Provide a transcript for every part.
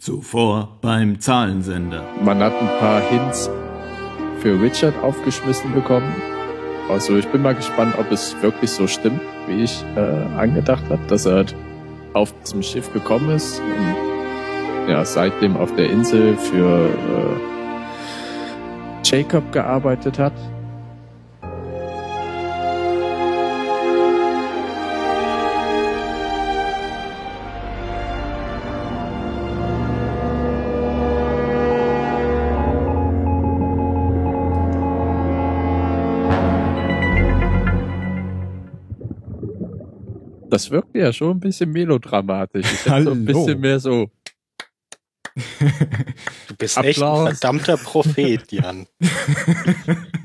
Zuvor beim Zahlensender. Man hat ein paar Hints für Richard aufgeschmissen bekommen. Also ich bin mal gespannt, ob es wirklich so stimmt, wie ich äh, angedacht habe, dass er halt auf diesem Schiff gekommen ist und ja, seitdem auf der Insel für äh, Jacob gearbeitet hat. Das wirkt ja schon ein bisschen melodramatisch. Ich hätte so ein bisschen mehr so. Du bist echt ein Applaus. verdammter Prophet, Jan.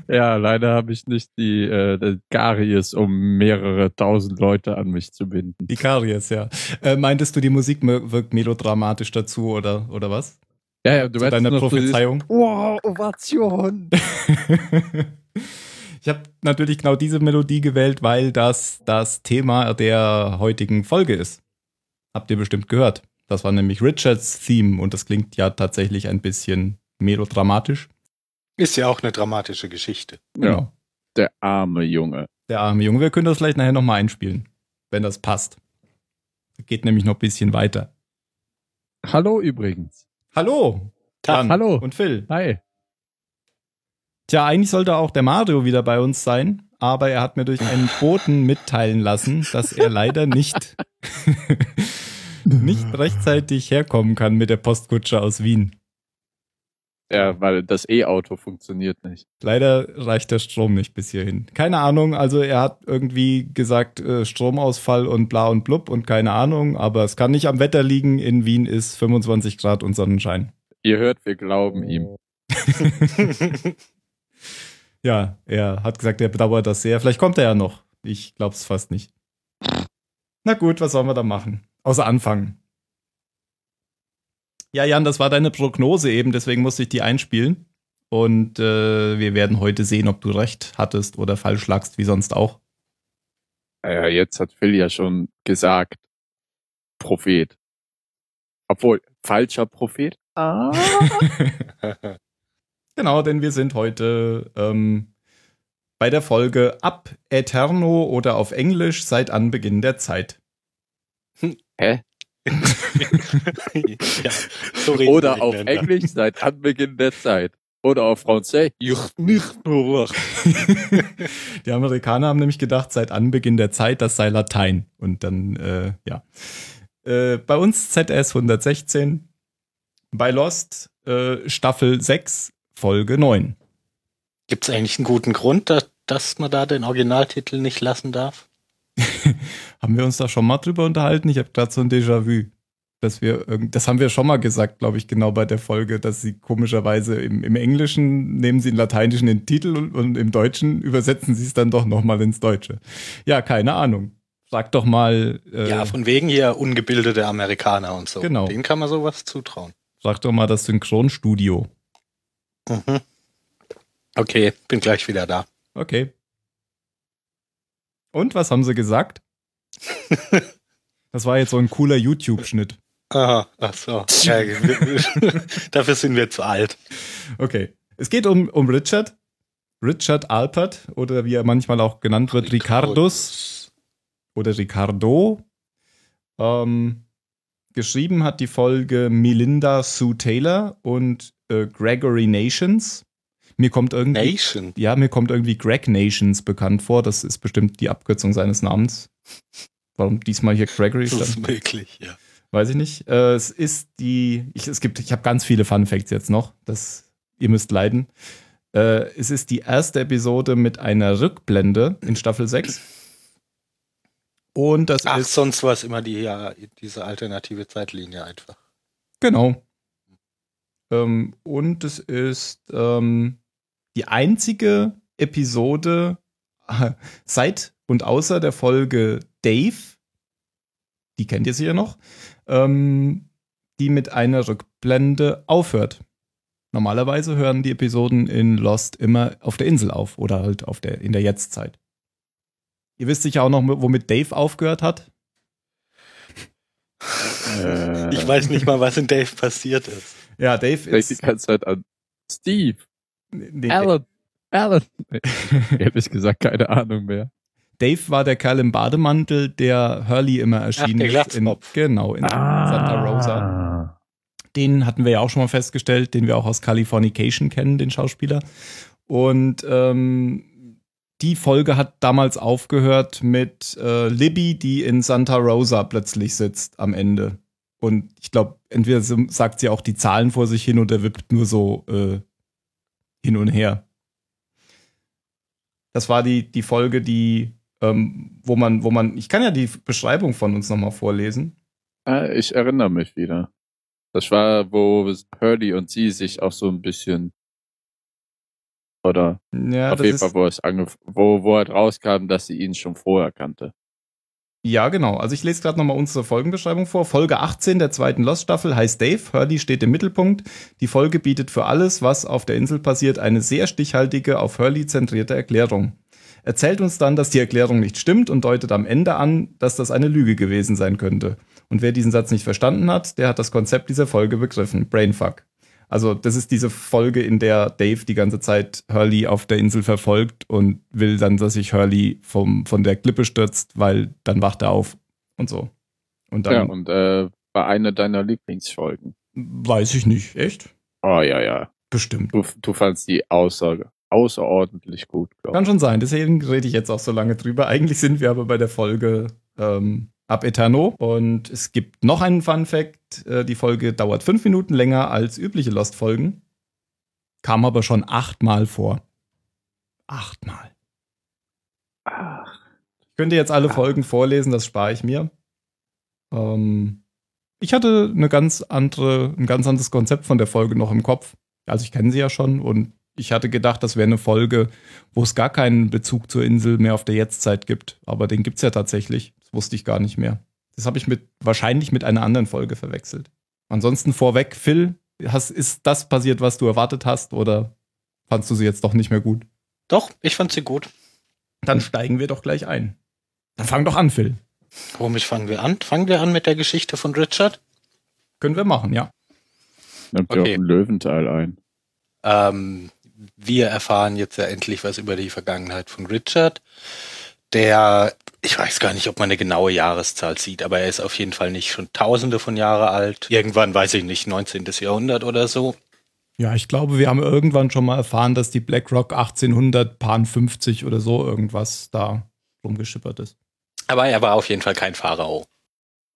Ja, leider habe ich nicht die äh, die Karies, um mehrere tausend Leute an mich zu binden. Die Karies, ja. Äh, meintest du, die Musik wirkt melodramatisch dazu oder, oder was? Ja, ja, du Zu deiner Prophezeiung? Wow, Ovation. Ich habe natürlich genau diese Melodie gewählt, weil das das Thema der heutigen Folge ist. Habt ihr bestimmt gehört. Das war nämlich Richards Theme und das klingt ja tatsächlich ein bisschen melodramatisch. Ist ja auch eine dramatische Geschichte. Ja, der arme Junge. Der arme Junge, wir können das vielleicht nachher nochmal einspielen, wenn das passt. Geht nämlich noch ein bisschen weiter. Hallo übrigens. Hallo! Tag. Jan Hallo. Und Phil. Hi. Tja, eigentlich sollte auch der Mario wieder bei uns sein, aber er hat mir durch einen Boten mitteilen lassen, dass er leider nicht, nicht rechtzeitig herkommen kann mit der Postkutsche aus Wien. Ja, weil das E-Auto funktioniert nicht. Leider reicht der Strom nicht bis hierhin. Keine Ahnung, also er hat irgendwie gesagt äh, Stromausfall und bla und blub und keine Ahnung, aber es kann nicht am Wetter liegen. In Wien ist 25 Grad und Sonnenschein. Ihr hört, wir glauben ihm. Ja, er hat gesagt, er bedauert das sehr. Vielleicht kommt er ja noch. Ich glaub's fast nicht. Na gut, was sollen wir da machen? Außer anfangen. Ja, Jan, das war deine Prognose eben, deswegen musste ich die einspielen. Und äh, wir werden heute sehen, ob du recht hattest oder falsch lagst, wie sonst auch. Ja, jetzt hat Phil ja schon gesagt, Prophet. Obwohl, falscher Prophet? Ah. Genau, denn wir sind heute ähm, bei der Folge Ab Eterno oder auf Englisch seit Anbeginn der Zeit. Hä? ja, so Oder die auf. Englisch seit Anbeginn der Zeit. Oder auf Französisch. Ich nicht nur. Die Amerikaner haben nämlich gedacht, seit Anbeginn der Zeit, das sei Latein. Und dann, äh, ja. Äh, bei uns ZS 116, bei Lost äh, Staffel 6, Folge 9. Gibt's eigentlich einen guten Grund, dass, dass man da den Originaltitel nicht lassen darf? Haben wir uns da schon mal drüber unterhalten? Ich habe gerade so ein Déjà-vu. Dass wir, das haben wir schon mal gesagt, glaube ich, genau bei der Folge, dass sie komischerweise im, im Englischen nehmen sie den Lateinischen den Titel und, und im Deutschen übersetzen sie es dann doch nochmal ins Deutsche. Ja, keine Ahnung. Sag doch mal, äh, Ja, von wegen hier ungebildete Amerikaner und so. Genau. Denen kann man sowas zutrauen. sag doch mal das Synchronstudio. Mhm. Okay, bin gleich wieder da. Okay. Und was haben sie gesagt? Das war jetzt so ein cooler YouTube-Schnitt. Aha, ach so. Ja, dafür sind wir zu alt. Okay. Es geht um, um Richard. Richard Alpert oder wie er manchmal auch genannt wird, Ricardus oder Ricardo. Ähm, geschrieben hat die Folge Melinda Sue Taylor und äh, Gregory Nations. Mir kommt irgendwie. Nation. Ja, mir kommt irgendwie Greg Nations bekannt vor. Das ist bestimmt die Abkürzung seines Namens. Warum diesmal hier Gregory Das stand? ist möglich, ja. Weiß ich nicht. Äh, es ist die. Ich, es gibt. Ich habe ganz viele Fun Facts jetzt noch. Das. Ihr müsst leiden. Äh, es ist die erste Episode mit einer Rückblende in Staffel 6. Und das Ach, ist. sonst war es immer die, ja, diese alternative Zeitlinie einfach. Genau. Ähm, und es ist ähm, die einzige Episode äh, seit und außer der Folge Dave, die kennt ihr sicher noch, ähm, die mit einer Rückblende aufhört. Normalerweise hören die Episoden in Lost immer auf der Insel auf oder halt auf der, in der Jetztzeit. Ihr wisst sicher auch noch, womit Dave aufgehört hat. Ich weiß nicht mal, was in Dave passiert ist. Ja, Dave denk die ist. ganze Zeit an Steve, Nee, Alan, Alan. Ehrlich gesagt, keine Ahnung mehr. Dave war der Kerl im Bademantel, der Hurley immer erschienen der ist. In, genau, in Ah. Santa Rosa. Den hatten wir ja auch schon mal festgestellt, den wir auch aus Californication kennen, den Schauspieler. Und ähm, die Folge hat damals aufgehört mit äh, Libby, die in Santa Rosa plötzlich sitzt am Ende. Und ich glaube, entweder sagt sie auch die Zahlen vor sich hin oder wippt nur so äh, hin und her. Das war die, die Folge, die, ähm, wo man, wo man, ich kann ja die Beschreibung von uns nochmal vorlesen. Ah, ich erinnere mich wieder. Das war, wo Hurley und sie sich auch so ein bisschen oder Ja, auf jeden Fall, wo es wo, wo halt rauskam, dass sie ihn schon vorher kannte. Ja, genau. Also ich lese gerade nochmal unsere Folgenbeschreibung vor. Folge 18 der zweiten Lost-Staffel heißt Dave. Hurley steht im Mittelpunkt. Die Folge bietet für alles, was auf der Insel passiert, eine sehr stichhaltige, auf Hurley zentrierte Erklärung. Erzählt uns dann, dass die Erklärung nicht stimmt und deutet am Ende an, dass das eine Lüge gewesen sein könnte. Und wer diesen Satz nicht verstanden hat, der hat das Konzept dieser Folge begriffen. Brainfuck. Also das ist diese Folge, in der Dave die ganze Zeit Hurley auf der Insel verfolgt und will dann, dass sich Hurley vom, von der Klippe stürzt, weil dann wacht er auf und so. Und dann ja, und äh, war eine deiner Lieblingsfolgen. weiß ich nicht, echt? Oh ja, ja. Bestimmt. Du, du fandst die außer, außerordentlich gut, glaube Kann schon sein, deswegen rede ich jetzt auch so lange drüber. Eigentlich sind wir aber bei der Folge ähm, Ab Eterno und es gibt noch einen Fun Fact. Äh, die Folge dauert fünf Minuten länger als übliche Lost-Folgen, kam aber schon achtmal vor. Achtmal. Ach, Ich könnte jetzt alle Folgen vorlesen, das spare ich mir. Ähm, ich hatte eine ganz andere, ein ganz anderes Konzept von der Folge noch im Kopf. Also ich kenne sie ja schon und ich hatte gedacht, das wäre eine Folge, wo es gar keinen Bezug zur Insel mehr auf der Jetztzeit gibt. Aber den gibt's ja tatsächlich. Das wusste ich gar nicht mehr. Das habe ich mit wahrscheinlich mit einer anderen Folge verwechselt. Ansonsten vorweg, Phil, hast, ist das passiert, was du erwartet hast, oder fandst du sie jetzt doch nicht mehr gut? Doch, ich fand sie gut. Dann steigen wir doch gleich ein. Dann fang doch an, Phil. Womit fangen wir an? Fangen wir an mit der Geschichte von Richard. Können wir machen, ja. nimmt ihr Okay. auch einen Löwenteil ein. Ähm, wir erfahren jetzt ja endlich was über die Vergangenheit von Richard. Der, ich weiß gar nicht, ob man eine genaue Jahreszahl sieht, aber er ist auf jeden Fall nicht schon tausende von Jahre alt. Irgendwann, weiß ich nicht, 19. Jahrhundert oder so. Ja, ich glaube, wir haben irgendwann schon mal erfahren, dass die BlackRock 1850 oder so irgendwas da rumgeschippert ist. Aber er war auf jeden Fall kein Pharao.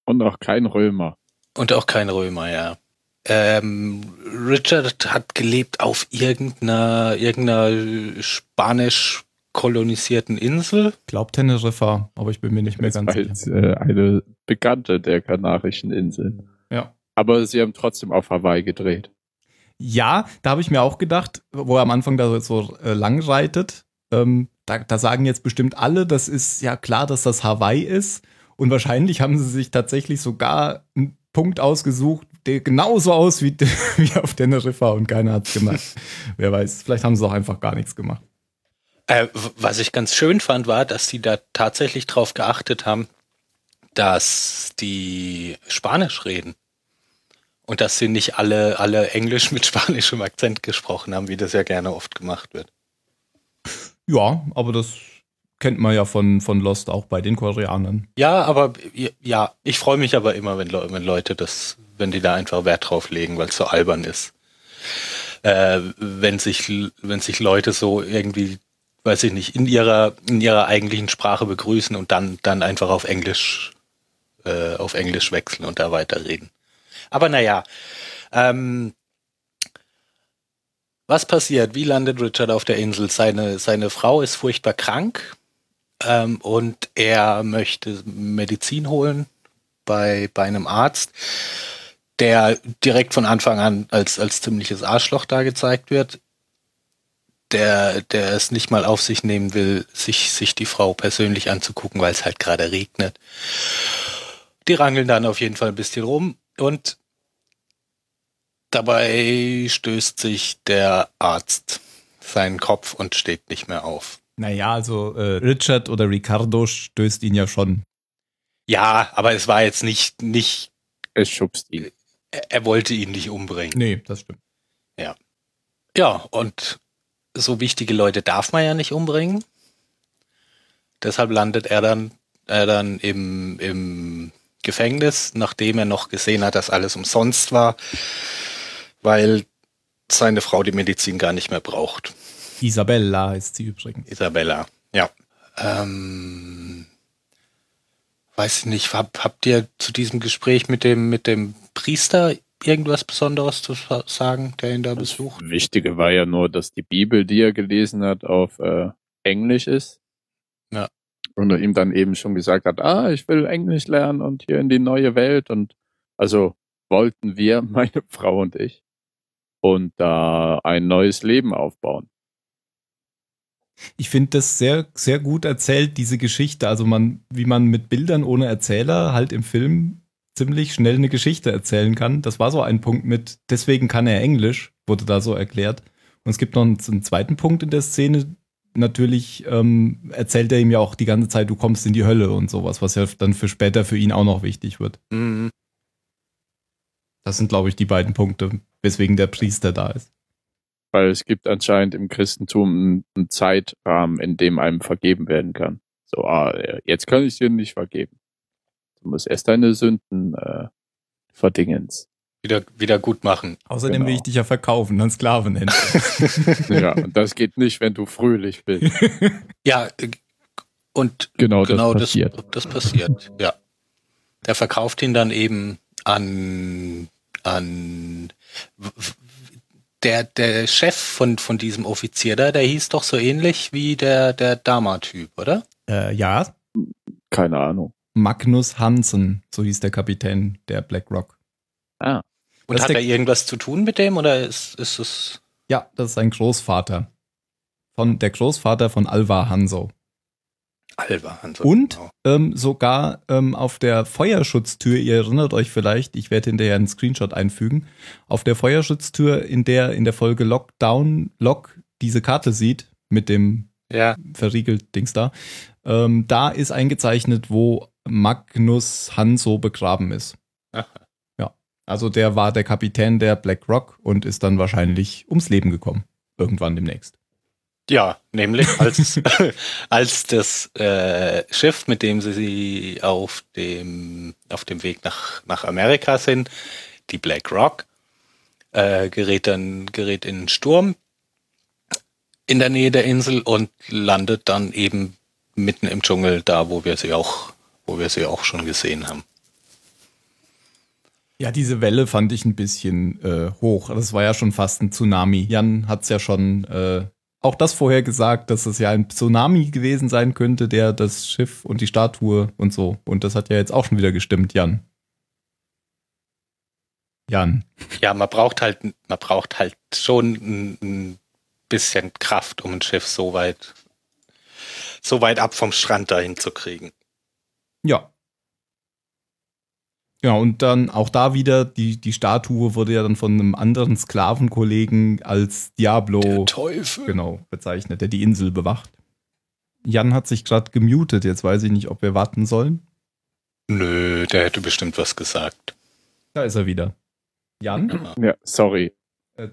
Und auch kein Römer. Und auch kein Römer, ja. Ähm, Richard hat gelebt auf irgendeiner, irgendeiner spanisch kolonisierten Insel. Glaubt Teneriffa, aber ich bin mir nicht mehr Das ganz war sicher. jetzt äh, eine Bekannte der Kanarischen Inseln. Ja. Aber sie haben trotzdem auf Hawaii gedreht. Ja, da habe ich mir auch gedacht, wo er am Anfang da so äh, lang reitet, ähm, da, da sagen jetzt bestimmt alle, das ist ja klar, dass das Hawaii ist. Und wahrscheinlich haben sie sich tatsächlich sogar einen Punkt ausgesucht, der genauso aussieht wie auf Teneriffa und keiner hat's gemacht. Wer weiß, vielleicht haben sie auch einfach gar nichts gemacht. Äh, was ich ganz schön fand, war, dass sie da tatsächlich drauf geachtet haben, dass die Spanisch reden. Und dass sie nicht alle, alle Englisch mit spanischem Akzent gesprochen haben, wie das ja gerne oft gemacht wird. Ja, aber das kennt man ja von, von Lost auch bei den Koreanern. Ja, aber ja, ich freue mich aber immer, wenn, wenn Leute das, wenn die da einfach Wert drauf legen, weil es so albern ist. Äh, wenn sich, wenn sich Leute so irgendwie, weiß ich nicht, in ihrer, in ihrer eigentlichen Sprache begrüßen und dann, dann einfach auf Englisch, äh, auf Englisch wechseln und da weiterreden. Aber naja, ähm, was passiert? Wie landet Richard auf der Insel? Seine, seine Frau ist furchtbar krank ähm, und er möchte Medizin holen bei, bei einem Arzt, der direkt von Anfang an als, als ziemliches Arschloch da gezeigt wird, der, der es nicht mal auf sich nehmen will, sich, sich die Frau persönlich anzugucken, weil es halt gerade regnet. Die rangeln dann auf jeden Fall ein bisschen rum und dabei stößt sich der Arzt seinen Kopf und steht nicht mehr auf. Naja, also äh, Richard oder Ricardo stößt ihn ja schon. Ja, aber es war jetzt nicht, nicht Es schubst ihn. Er, er wollte ihn nicht umbringen. Nee, das stimmt. Ja, und so wichtige Leute darf man ja nicht umbringen. Deshalb landet er dann, er dann im, im Gefängnis, nachdem er noch gesehen hat, dass alles umsonst war, weil seine Frau die Medizin gar nicht mehr braucht. Isabella heißt sie übrigens. Isabella, ja. Ähm, weiß ich nicht, hab, habt ihr zu diesem Gespräch mit dem, mit dem Priester irgendwas Besonderes zu sa- sagen, der ihn da besucht? Das Wichtige war ja nur, dass die Bibel, die er gelesen hat, auf äh, Englisch ist. Ja. Und er ihm dann eben schon gesagt hat, ah, ich will Englisch lernen und hier in die neue Welt. Und also wollten wir, meine Frau und ich, und da ein neues Leben aufbauen. Ich finde das sehr, sehr gut erzählt, diese Geschichte. Also man, wie man mit Bildern ohne Erzähler halt im Film ziemlich schnell eine Geschichte erzählen kann. Das war so ein Punkt mit, deswegen kann er Englisch, wurde da so erklärt. Und es gibt noch einen, einen zweiten Punkt in der Szene. Natürlich ähm, erzählt er ihm ja auch die ganze Zeit, du kommst in die Hölle und sowas, was ja dann für später für ihn auch noch wichtig wird. Mhm. Das sind, glaube ich, die beiden Punkte, weswegen der Priester da ist. Weil es gibt anscheinend im Christentum einen, Zeitrahmen, in dem einem vergeben werden kann. So, ah, jetzt kann ich dir nicht vergeben. Du musst erst deine Sünden äh, verdingens. Wieder, wieder gut machen. Außerdem Genau. will ich dich ja verkaufen, dann Sklaven nennen. ja, und das geht nicht, wenn du fröhlich bist. Ja, äh, und Genau, genau das das, passiert. das passiert, ja. Der verkauft ihn dann eben an, an der, der Chef von, von diesem Offizier da, der hieß doch so ähnlich wie der, der Dama-Typ, oder? äh, ja, Keine Ahnung. Magnus Hansen, so hieß der Kapitän der BlackRock. Ah, Und Das hat er irgendwas zu tun mit dem oder ist, ist es. Ja, das ist sein Großvater. Von der Großvater von Alvar Hanso. Alba. Also, Und genau. ähm, sogar ähm, auf der Feuerschutztür, ihr erinnert euch vielleicht, ich werde hinterher einen Screenshot einfügen, auf der Feuerschutztür, in der in der Folge Lockdown Lock diese Karte sieht, mit dem Ja, verriegelt Dings da, ähm, da ist eingezeichnet, wo Magnus Hanso begraben ist. Ja, also der war der Kapitän der Black Rock und ist dann wahrscheinlich ums Leben gekommen. Irgendwann demnächst. ja, nämlich als, als das äh, Schiff, mit dem sie, sie auf dem, auf dem Weg nach, nach Amerika sind, die Black Rock, äh, gerät dann gerät in einen Sturm in der Nähe der Insel und landet dann eben mitten im Dschungel, da wo wir sie auch, wo wir sie auch schon gesehen haben. Ja, diese Welle fand ich ein bisschen äh, hoch. Das war ja schon fast ein Tsunami. Jan hat es ja schon äh, auch das vorher gesagt, dass es ja ein Tsunami gewesen sein könnte, der das Schiff und die Statue und so. Und das hat ja jetzt auch schon wieder gestimmt, Jan. Jan. Ja, man braucht halt, man braucht halt schon ein, ein bisschen Kraft, um ein Schiff so weit, so weit ab vom Strand dahin zu kriegen. Ja. Ja, und dann auch da wieder, die, die Statue wurde ja dann von einem anderen Sklavenkollegen als Diablo Teufel. genau bezeichnet, der die Insel bewacht. Jan hat sich gerade gemutet, jetzt weiß ich nicht, ob wir warten sollen. Nö, der hätte bestimmt was gesagt. Da ist er wieder. Jan, ja, sorry. äh,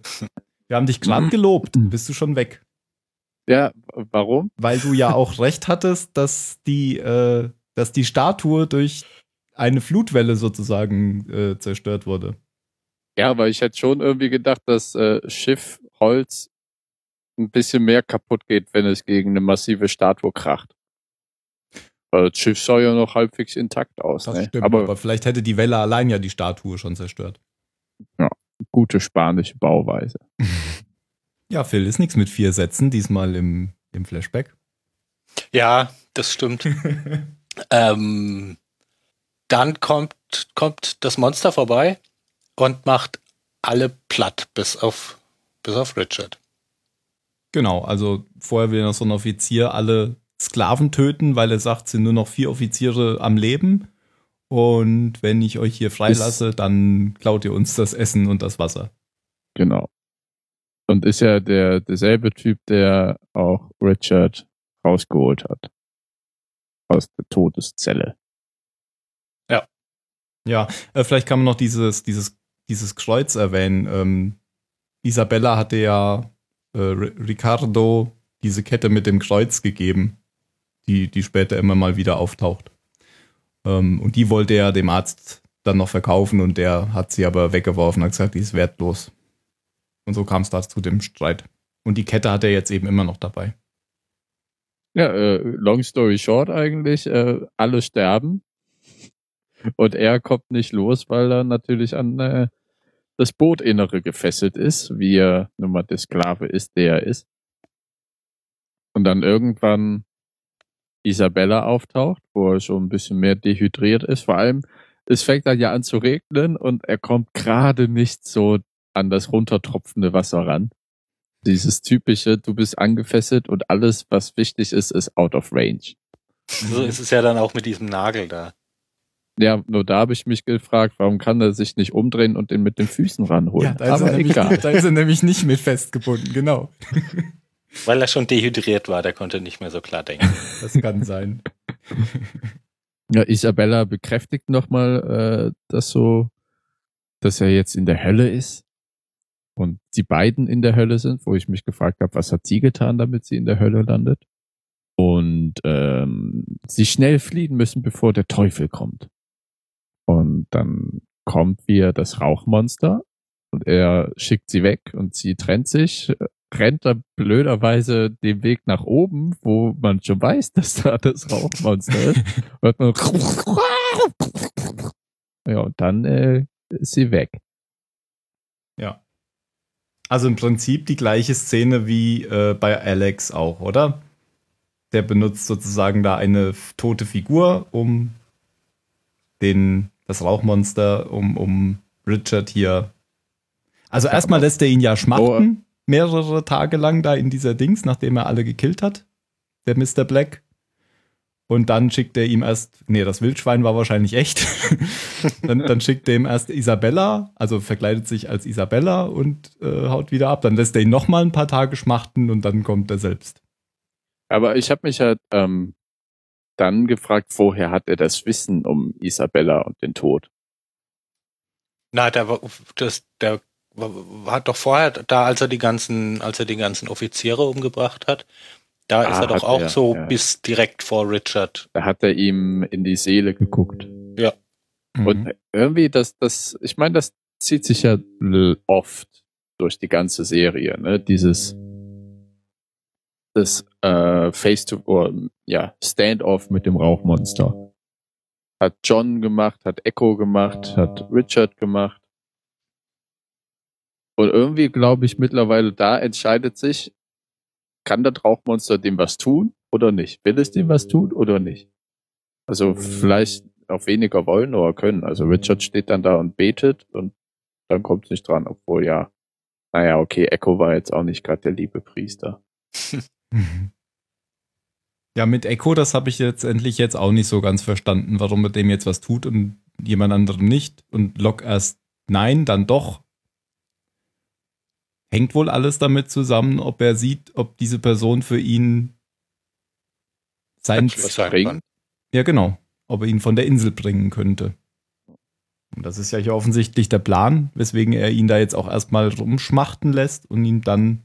wir haben dich gerade gelobt. Bist du schon weg? Ja, warum? Weil du ja auch recht hattest, dass die, äh, dass die Statue durch eine Flutwelle sozusagen äh, zerstört wurde. Ja, aber ich hätte schon irgendwie gedacht, dass äh, Schiff Holz ein bisschen mehr kaputt geht, wenn es gegen eine massive Statue kracht. Weil das Schiff sah ja noch halbwegs intakt aus. Das ne? stimmt, aber, aber vielleicht hätte die Welle allein ja die Statue schon zerstört. gute spanische Bauweise. Ja, Phil, ist nichts mit vier Sätzen, diesmal im, im Flashback. Ja, das stimmt. ähm, dann kommt, kommt das Monster vorbei und macht alle platt, bis auf, bis auf Richard. Genau, also vorher will noch so ein Offizier alle Sklaven töten, weil er sagt, es sind nur noch vier Offiziere am Leben. Und wenn ich euch hier freilasse, dann klaut ihr uns das Essen und das Wasser. Genau. Und ist ja der derselbe Typ, der auch Richard rausgeholt hat. Aus der Todeszelle. Ja, äh, vielleicht kann man noch dieses, dieses, dieses Kreuz erwähnen. Ähm, Isabella hatte ja äh, Ricardo diese Kette mit dem Kreuz gegeben, die, die später immer mal wieder auftaucht. Ähm, und die wollte er dem Arzt dann noch verkaufen und der hat sie aber weggeworfen, hat gesagt, die ist wertlos. Und so kam es da zu dem Streit. Und die Kette hat er jetzt eben immer noch dabei. Ja, äh, long story short eigentlich, äh, alle sterben. Und er kommt nicht los, weil er natürlich an äh, das Bootinnere gefesselt ist, wie er nun mal der Sklave ist, der er ist. Und dann irgendwann Isabella auftaucht, wo er schon ein bisschen mehr dehydriert ist. Vor allem, es fängt dann ja an zu regnen und er kommt gerade nicht so an das runtertropfende Wasser ran. Dieses typische, du bist angefesselt und alles, was wichtig ist, ist out of range. So ist es ja dann auch mit diesem Nagel da. Ja, nur da habe ich mich gefragt, warum kann er sich nicht umdrehen und den mit den Füßen ranholen? Ja, da ist, er Aber nämlich, egal. da ist er nämlich nicht mit festgebunden, genau. Weil er schon dehydriert war, der konnte nicht mehr so klar denken. Das kann sein. Ja, Isabella bekräftigt nochmal, äh, dass so, dass er jetzt in der Hölle ist und die beiden in der Hölle sind, wo ich mich gefragt habe, was hat sie getan, damit sie in der Hölle landet? Und ähm, sie schnell fliehen müssen, bevor der Teufel kommt. Und dann kommt wieder das Rauchmonster und er schickt sie weg und sie trennt sich, rennt dann blöderweise den Weg nach oben, wo man schon weiß, dass da das Rauchmonster ist. Man ja, und dann äh, ist sie weg. Also im Prinzip die gleiche Szene wie äh, bei Alex auch, oder? Der benutzt sozusagen da eine tote Figur, um den, das Rauchmonster, um, um Richard hier. Also erstmal lässt er ihn ja schmachten, mehrere Tage lang da in dieser Dings, nachdem er alle gekillt hat, der Mr. Black. Und dann schickt er ihm erst, nee, das Wildschwein war wahrscheinlich echt. dann, dann schickt er ihm erst Isabella, also verkleidet sich als Isabella und äh, haut wieder ab. Dann lässt er ihn noch mal ein paar Tage schmachten und dann kommt er selbst. Aber ich habe mich halt ähm, dann gefragt, woher hat er das Wissen um Isabella und den Tod? Na, der war, das, der war- hat doch vorher, da als er die ganzen, als er die ganzen Offiziere umgebracht hat, da ist Ah, er doch auch er, so ja. bis direkt vor Richard. Da hat er ihm in die Seele geguckt. Mhm. Und irgendwie, das, das, ich meine, das zieht sich ja oft durch die ganze Serie, ne? Dieses das äh, Face to or, ja, Standoff mit dem Rauchmonster. Hat John gemacht, hat Echo gemacht, hat Richard gemacht. Und irgendwie glaube ich mittlerweile, da entscheidet sich, kann das Rauchmonster dem was tun oder nicht? Will es dem was tun oder nicht? Also vielleicht auch weniger wollen oder können. Also Richard steht dann da und betet und dann kommt es nicht dran, obwohl ja, naja, okay, Echo war jetzt auch nicht gerade der liebe Priester. Mhm. Ja, mit Echo, das habe ich letztendlich jetzt auch nicht so ganz verstanden, warum er dem jetzt was tut und jemand anderem nicht. Und Locke erst nein, dann doch. Hängt wohl alles damit zusammen, ob er sieht, ob diese Person für ihn sein bringen. Ja, genau. Ob er ihn von der Insel bringen könnte. Und das ist ja hier offensichtlich der Plan, weswegen er ihn da jetzt auch erstmal rumschmachten lässt und ihm dann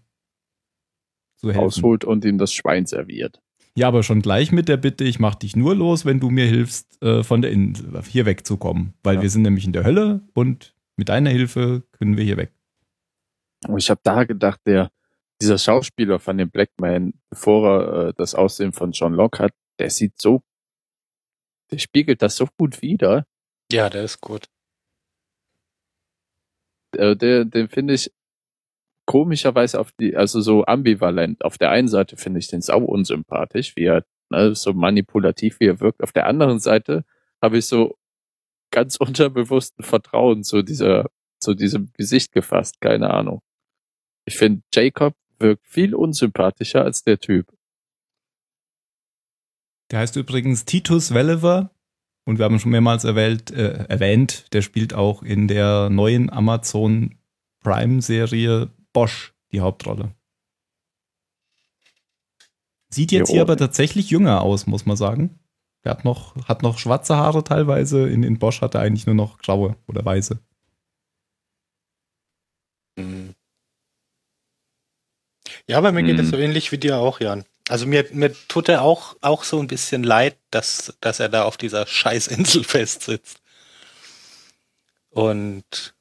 zu helfen. Ausholt und ihm das Schwein serviert. Ja, aber schon gleich mit der Bitte, ich mach dich nur los, wenn du mir hilfst, äh, von der Insel hier wegzukommen. Weil Ja. wir sind nämlich in der Hölle und mit deiner Hilfe können wir hier weg. Und ich habe da gedacht, der, dieser Schauspieler von dem Blackman, bevor er äh, das Aussehen von John Locke hat, der sieht so, der spiegelt das so gut wider. Ja, der ist gut. Äh, der, den finde ich komischerweise auf die, also so ambivalent. Auf der einen Seite finde ich den sau unsympathisch, wie er, ne, so manipulativ wie er wirkt. Auf der anderen Seite habe ich so ganz unterbewussten Vertrauen zu dieser, zu diesem Gesicht gefasst. Keine Ahnung. Ich finde, Jacob wirkt viel unsympathischer als der Typ. Der heißt übrigens Titus Welliver und wir haben schon mehrmals erwähnt, äh, erwähnt, der spielt auch in der neuen Amazon Prime-Serie Bosch die Hauptrolle. Sieht jetzt Jo. hier aber tatsächlich jünger aus, muss man sagen. Der hat noch, hat noch schwarze Haare teilweise. In, in Bosch hat er eigentlich nur noch graue oder weiße. Hm. Ja, aber mir geht es Hm. so ähnlich wie dir auch, Jan. Also mir, mir tut er auch, auch so ein bisschen leid, dass, dass er da auf dieser Scheißinsel festsitzt. Und,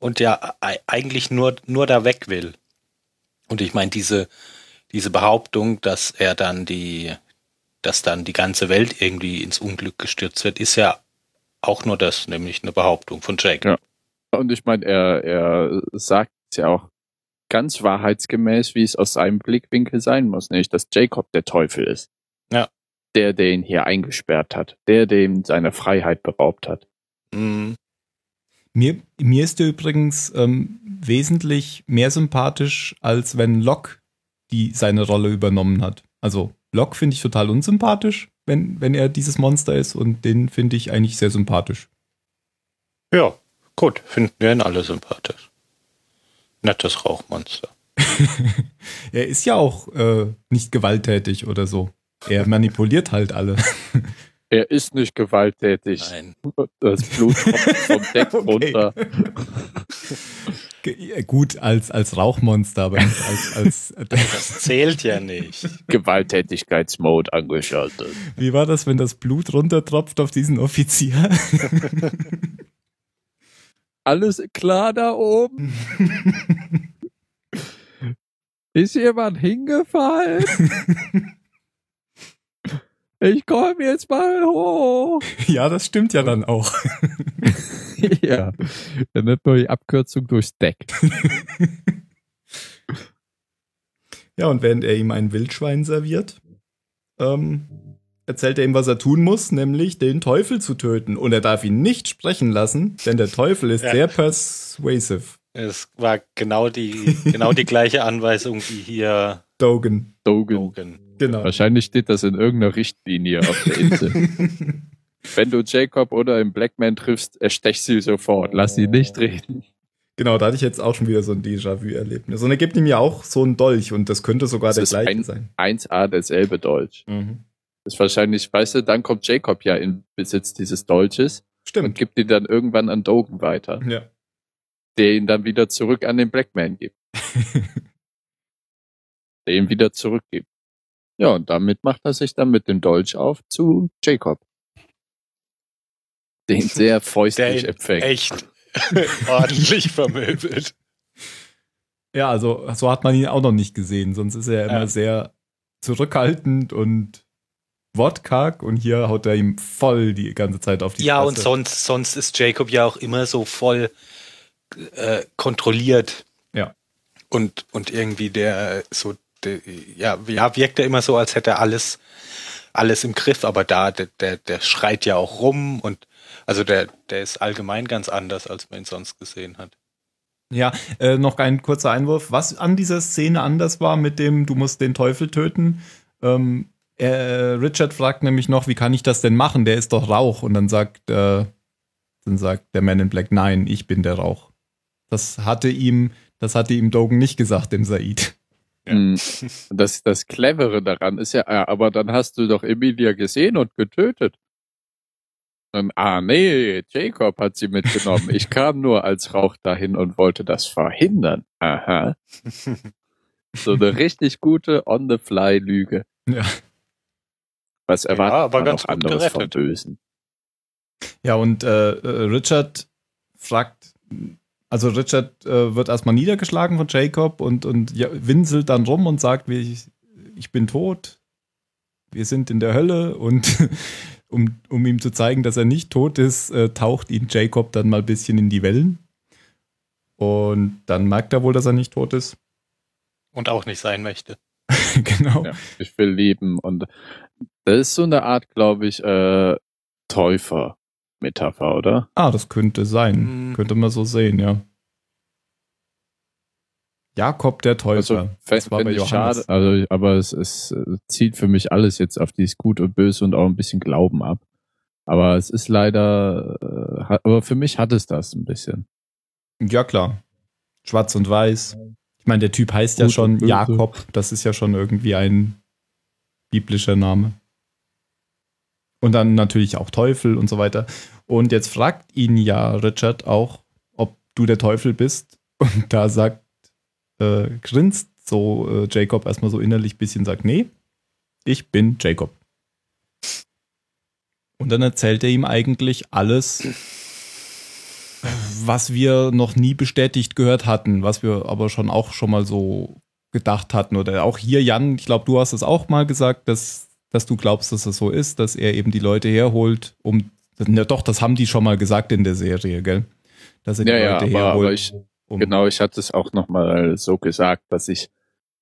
und ja, eigentlich nur, nur da weg will. Und ich meine, diese, diese Behauptung, dass er dann die, dass dann die ganze Welt irgendwie ins Unglück gestürzt wird, ist ja auch nur das, nämlich eine Behauptung von Jake. Ja. Und ich meine, er, er sagt es ja auch ganz wahrheitsgemäß, wie es aus seinem Blickwinkel sein muss, nämlich, dass Jacob der Teufel ist. Ja. Der, der ihn hier eingesperrt hat. Der, der ihm seine Freiheit beraubt hat. Mhm. Mir, mir ist er übrigens ähm, wesentlich mehr sympathisch, als wenn Locke die seine Rolle übernommen hat. Also Locke finde ich total unsympathisch, wenn, wenn er dieses Monster ist und den finde ich eigentlich sehr sympathisch. Ja, gut, finden wir ihn alle sympathisch. Nettes Rauchmonster. Er ist ja auch äh, nicht gewalttätig oder so. Er manipuliert halt alle. Er ist nicht gewalttätig. Nein. Das Blut tropft vom Deck Okay. runter. Gut, als, als Rauchmonster, aber nicht als, als Das zählt ja nicht. Gewalttätigkeitsmode angeschaltet. Wie war das, wenn das Blut runtertropft auf diesen Offizier? Alles klar da oben? Ist jemand hingefallen? Ich komme jetzt mal hoch. ja, das stimmt ja dann auch. ja. Dann nimmt man die Abkürzung durchs Deck. Ja, und während er ihm ein Wildschwein serviert, ähm, erzählt er ihm, was er tun muss, nämlich den Teufel zu töten. Und er darf ihn nicht sprechen lassen, denn der Teufel ist Ja. sehr persuasive. Es war genau die, genau die gleiche Anweisung wie hier Dogen. Dogen. Logan. Genau. Wahrscheinlich steht das in irgendeiner Richtlinie auf der Insel. Wenn du Jacob oder im Blackman triffst, erstech sie sofort. Lass sie nicht reden. Genau, da hatte ich jetzt auch schon wieder so ein Déjà-vu-Erlebnis. Und er gibt ihm ja auch so einen Dolch und das könnte sogar Das der ist gleiche ein- sein. 1A derselbe Dolch. Mhm. Das ist wahrscheinlich, weißt du, dann kommt Jacob ja in Besitz dieses Dolches und Stimmt. gibt ihn dann irgendwann an Dogen weiter, Ja. der ihn dann wieder zurück an den Blackman gibt. der ihn wieder zurückgibt. Ja, und damit macht er sich dann mit dem Dolch auf zu Jacob. Den sehr fäustlich empfängt. echt ordentlich vermöbelt. Ja, also so hat man ihn auch noch nicht gesehen. Sonst ist er immer Ja. sehr zurückhaltend und wortkarg und hier haut er ihm voll die ganze Zeit auf die Ja, und Fresse. sonst, sonst ist Jacob ja auch immer so voll äh, kontrolliert. Ja. Und, und irgendwie der so, der, ja, ja, wirkt er immer so, als hätte er alles, alles im Griff, aber da, der, der, der schreit ja auch rum und also der, der ist allgemein ganz anders, als man ihn sonst gesehen hat. Ja, äh, noch ein kurzer Einwurf. Was an dieser Szene anders war mit dem, du musst den Teufel töten. Ähm, er, Richard fragt nämlich noch, wie kann ich das denn machen? Der ist doch Rauch. Und dann sagt, äh, dann sagt der Man in Black, nein, ich bin der Rauch. Das hatte ihm, das hatte ihm Dogen nicht gesagt, dem Said. Mm. Das, das Clevere daran ist ja, ah, aber dann hast du doch Emilia gesehen und getötet. Und, ah, nee, Jacob hat sie mitgenommen. Ich kam nur als Rauch dahin und wollte das verhindern. Aha. So eine richtig gute On-the-Fly-Lüge. Ja. Was erwartet aber man ganz anderes vom gerettet. Bösen? Ja, und äh, äh, Richard fragt, also Richard äh, wird erstmal niedergeschlagen von Jacob und, und ja, winselt dann rum und sagt, wie ich, ich bin tot, wir sind in der Hölle und um, um ihm zu zeigen, dass er nicht tot ist, äh, taucht ihn Jacob dann mal ein bisschen in die Wellen. Und dann merkt er wohl, dass er nicht tot ist. Und auch nicht sein möchte. genau. Ja, ich will leben. Und das ist so eine Art, glaube ich, äh, Täufer-Metapher, oder? Ah, das könnte sein. Mhm. Könnte man so sehen, ja. Jakob der Täufer. Also Das war bei Johannes. schade, also, aber es, es äh, zieht für mich alles jetzt auf dieses Gut und Böse und auch ein bisschen Glauben ab. Aber es ist leider, äh, hat, aber für mich hat es das ein bisschen. Ja, klar. Schwarz und weiß. Ich meine, der Typ heißt ja Gut schon und böse. Jakob. Das ist ja schon irgendwie ein biblischer Name. Und dann natürlich auch Teufel und so weiter. Und jetzt fragt ihn ja Richard auch, ob du der Teufel bist. Und da sagt, äh, grinst so äh, Jacob erstmal so innerlich ein bisschen, sagt, nee, ich bin Jacob. Und dann erzählt er ihm eigentlich alles, was wir noch nie bestätigt gehört hatten, was wir aber schon auch schon mal so gedacht hatten. Oder auch hier, Jan, ich glaube, du hast es auch mal gesagt, dass, dass du glaubst, dass es so ist, dass er eben die Leute herholt, um. Ja, doch, das haben die schon mal gesagt in der Serie, gell? Dass er die Ja, Leute ja, aber, herholt. aber ich, um, genau, ich hatte es auch nochmal so gesagt, dass ich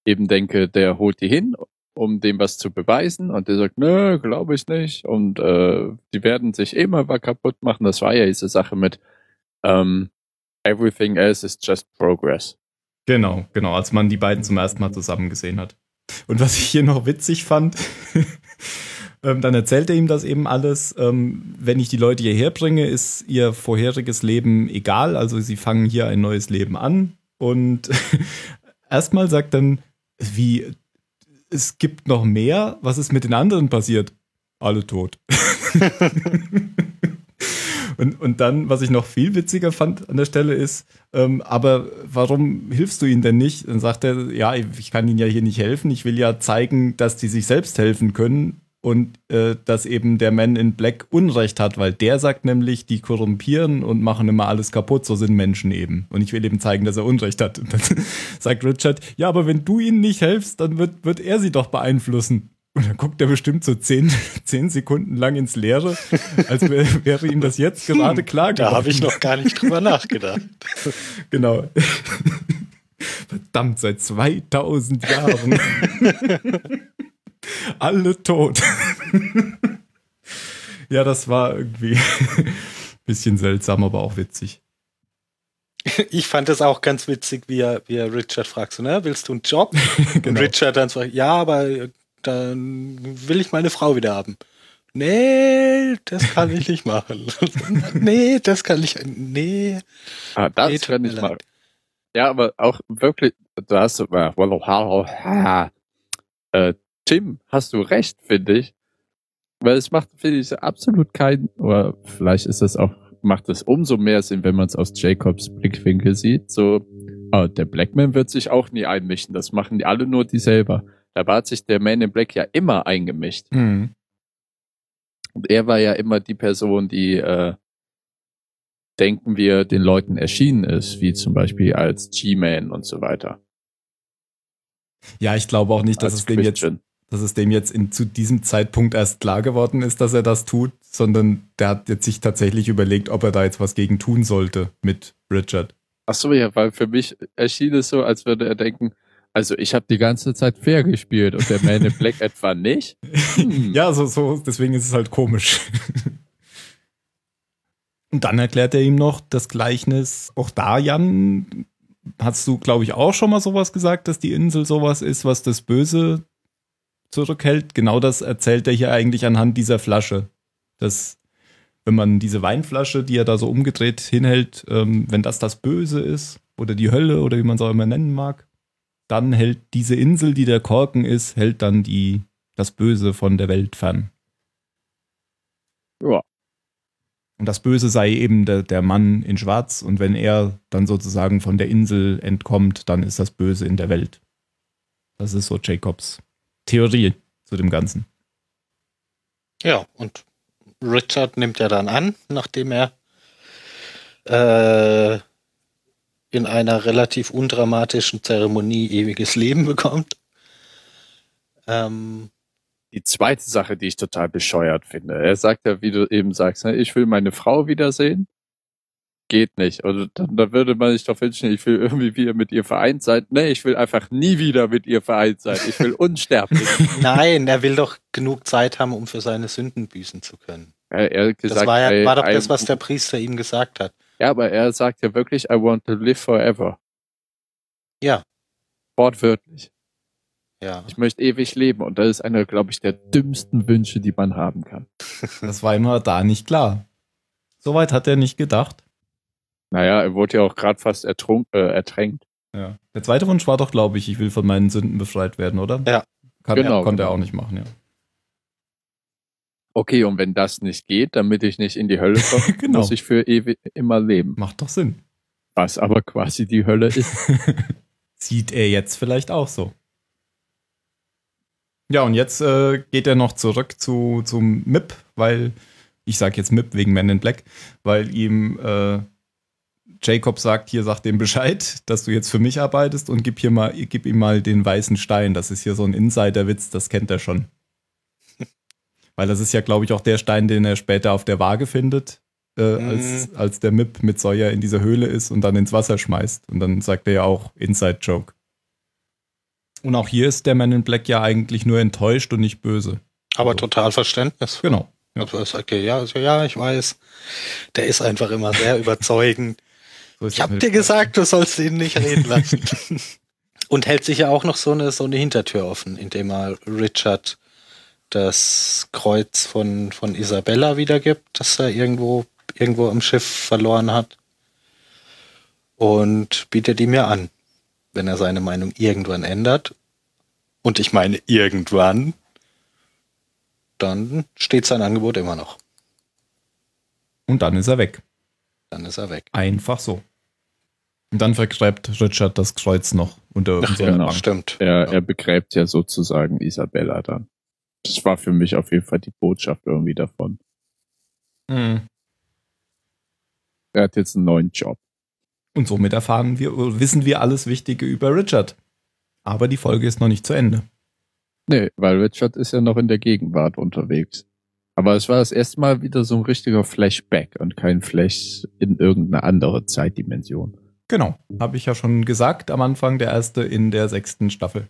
eben denke, der holt die hin, um dem was zu beweisen und der sagt, nö, glaube ich nicht und äh, die werden sich immer mal kaputt machen. Das war ja diese Sache mit ähm, everything else is just progress. Genau, genau, als man die beiden zum ersten Mal zusammen gesehen hat. Und was ich hier noch witzig fand, ähm, dann erzählt er ihm das eben alles. Ähm, wenn ich die Leute hierher bringe, ist ihr vorheriges Leben egal. Also sie fangen hier ein neues Leben an. Und erstmal sagt dann, wie, es gibt noch mehr. Was ist mit den anderen passiert? Alle tot. Und, und dann, was ich noch viel witziger fand an der Stelle ist, ähm, aber warum hilfst du ihnen denn nicht? Dann sagt er, ja, ich kann ihnen ja hier nicht helfen. Ich will ja zeigen, dass die sich selbst helfen können und äh, dass eben der Man in Black Unrecht hat, weil der sagt nämlich, die korrumpieren und machen immer alles kaputt. So sind Menschen eben. Und ich will eben zeigen, dass er Unrecht hat. Und dann sagt Richard, ja, aber wenn du ihnen nicht helfst, dann wird, wird er sie doch beeinflussen. Und dann guckt er bestimmt so zehn, zehn Sekunden lang ins Leere, als wär, wäre ihm das jetzt gerade klar Da habe ich noch gar nicht drüber nachgedacht. Genau. Verdammt, seit 2000 Jahren. Alle tot. ja, das war irgendwie ein bisschen seltsam, aber auch witzig. Ich fand es auch ganz witzig, wie er, wie er Richard fragt, so, ne, willst du einen Job? Und Genau. Richard dann sagt, ja, aber dann will ich meine Frau wieder haben. Nee, das kann ich nicht machen. nee, das kann ich, nee. Ah, das Nee, kann ich mal. Ja, aber auch wirklich, du hast, äh, äh, Tim, hast du recht, finde ich. Weil es macht, finde ich, absolut keinen, oder vielleicht ist das auch, macht es umso mehr Sinn, wenn man es aus Jacobs Blickwinkel sieht. So, ah, der Blackman wird sich auch nie einmischen. Das machen die alle nur die selber. Dabei hat sich der Man in Black ja immer eingemischt. Mhm. Und er war ja immer die Person, die, äh, denken wir, den Leuten erschienen ist, wie zum Beispiel als G-Man und so weiter. Ja, ich glaube auch nicht, dass es dem jetzt, dass es dem jetzt in, zu diesem Zeitpunkt erst klar geworden ist, dass er das tut, sondern der hat jetzt sich tatsächlich überlegt, ob er da jetzt was gegen tun sollte mit Richard. Ach so, ja, weil für mich erschien es so, als würde er denken, also ich habe die ganze Zeit fair gespielt und der Man in Black etwa nicht. Hm. Ja, so, so, deswegen ist es halt komisch. Und dann erklärt er ihm noch das Gleichnis. Auch da, Jan, hast du, glaube ich, auch schon mal sowas gesagt, dass die Insel sowas ist, was das Böse zurückhält. Genau das erzählt er hier eigentlich anhand dieser Flasche. Dass, wenn man diese Weinflasche, die er da so umgedreht hinhält, ähm, wenn das das Böse ist, oder die Hölle, oder wie man es auch immer nennen mag, dann hält diese Insel, die der Korken ist, hält dann die, das Böse von der Welt fern. Ja. Und das Böse sei eben der, der Mann in Schwarz. Und wenn er dann sozusagen von der Insel entkommt, dann ist das Böse in der Welt. Das ist so Jacobs Theorie zu dem Ganzen. Ja, und Richard nimmt er dann an, nachdem er äh, in einer relativ undramatischen Zeremonie ewiges Leben bekommt. Ähm, Die zweite Sache, die ich total bescheuert finde. Er sagt ja, wie du eben sagst, ne, ich will meine Frau wiedersehen. Geht nicht. Und dann, dann würde man sich doch wünschen, ich will irgendwie wieder mit ihr vereint sein. Nee, ich will einfach nie wieder mit ihr vereint sein. Ich will unsterblich. nein, er will doch genug Zeit haben, um für seine Sünden büßen zu können. er, er gesagt, Das war, ja, war doch das, was der Priester ihm gesagt hat. Ja, aber er sagt ja wirklich, I want to live forever. Ja. Wortwörtlich. Ja. Ich möchte ewig leben. Und das ist einer, glaube ich, der dümmsten Wünsche, die man haben kann. Das war immer da nicht klar. Soweit hat er nicht gedacht. Naja, er wurde ja auch gerade fast ertrunk, äh, ertränkt. Ja. Der zweite Wunsch war doch, glaube ich, ich will von meinen Sünden befreit werden, oder? Ja. Kann, Genau, Konnte er genau. auch nicht machen, ja. Okay, und wenn das nicht geht, damit ich nicht in die Hölle komme, Genau. muss ich für ewig immer leben. Macht doch Sinn. Was aber quasi die Hölle ist. Sieht er jetzt vielleicht auch so. Ja, und jetzt äh, geht er noch zurück zu, zum MIP, weil, ich sage jetzt MIP wegen Men in Black, weil ihm äh, Jacob sagt, hier sag dem Bescheid, dass du jetzt für mich arbeitest und gib hier mal, gib ihm mal den weißen Stein. Das ist hier so ein Insider-Witz, das kennt er schon. Weil das ist ja, glaube ich, auch der Stein, den er später auf der Waage findet, äh, als, als der MIP mit Sawyer in dieser Höhle ist und dann ins Wasser schmeißt. Und dann sagt er ja auch Inside-Joke. Und auch hier ist der Man in Black ja eigentlich nur enttäuscht und nicht böse. Aber Also- total Verständnis. Genau. Also er sagt, ja, also, ja, ich weiß. Der ist einfach immer sehr überzeugend. So Ich hab Man dir gesagt, du sollst ihn nicht reden lassen. Und hält sich ja auch noch so eine, so eine Hintertür offen, indem er Richard das Kreuz von, von Isabella wiedergibt, das er irgendwo, irgendwo am Schiff verloren hat. Und bietet ihm ja an, wenn er seine Meinung irgendwann ändert. Und ich meine irgendwann, dann steht sein Angebot immer noch. Und dann ist er weg. Dann ist er weg. Einfach so. Und dann vergräbt Richard das Kreuz noch unter Ach, genau. Bank. Stimmt. Er, er begräbt ja sozusagen Isabella dann. Das war für mich auf jeden Fall die Botschaft irgendwie davon. Mhm. Er hat jetzt einen neuen Job. Und somit erfahren wir, wissen wir alles Wichtige über Richard. Aber die Folge ist noch nicht zu Ende. Nee, weil Richard ist ja noch in der Gegenwart unterwegs. Aber es war das erste Mal wieder so ein richtiger Flashback und kein Flash in irgendeine andere Zeitdimension. Genau. Habe ich ja schon gesagt am Anfang, der erste in der sechsten Staffel.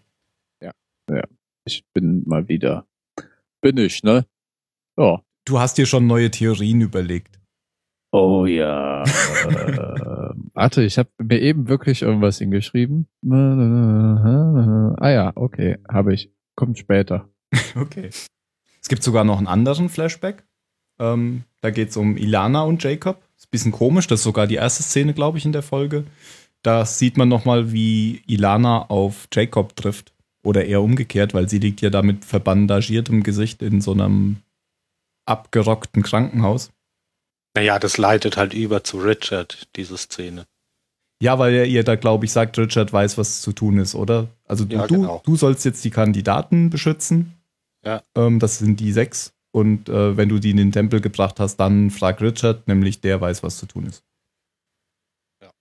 Ich bin mal wieder. Bin ich, ne? Ja. Du hast dir schon neue Theorien überlegt. Oh ja. äh, warte, ich habe mir eben wirklich irgendwas hingeschrieben. Ah ja, okay, habe ich. Kommt später. Okay. Es gibt sogar noch einen anderen Flashback. Ähm, da geht es um Ilana und Jacob. Ist ein bisschen komisch, das ist sogar die erste Szene, glaube ich, in der Folge. Da sieht man nochmal, wie Ilana auf Jacob trifft. Oder eher umgekehrt, weil sie liegt ja da mit verbandagiertem Gesicht in so einem abgerockten Krankenhaus. Naja, das leitet halt über zu Richard, diese Szene. Ja, weil er ihr da, glaube ich, sagt, Richard weiß, was zu tun ist, oder? Also du, Ja, du, genau. du sollst jetzt die Kandidaten beschützen. Ja. Ähm, das sind die sechs. Und äh, wenn du die in den Tempel gebracht hast, dann frag Richard, nämlich der weiß, was zu tun ist.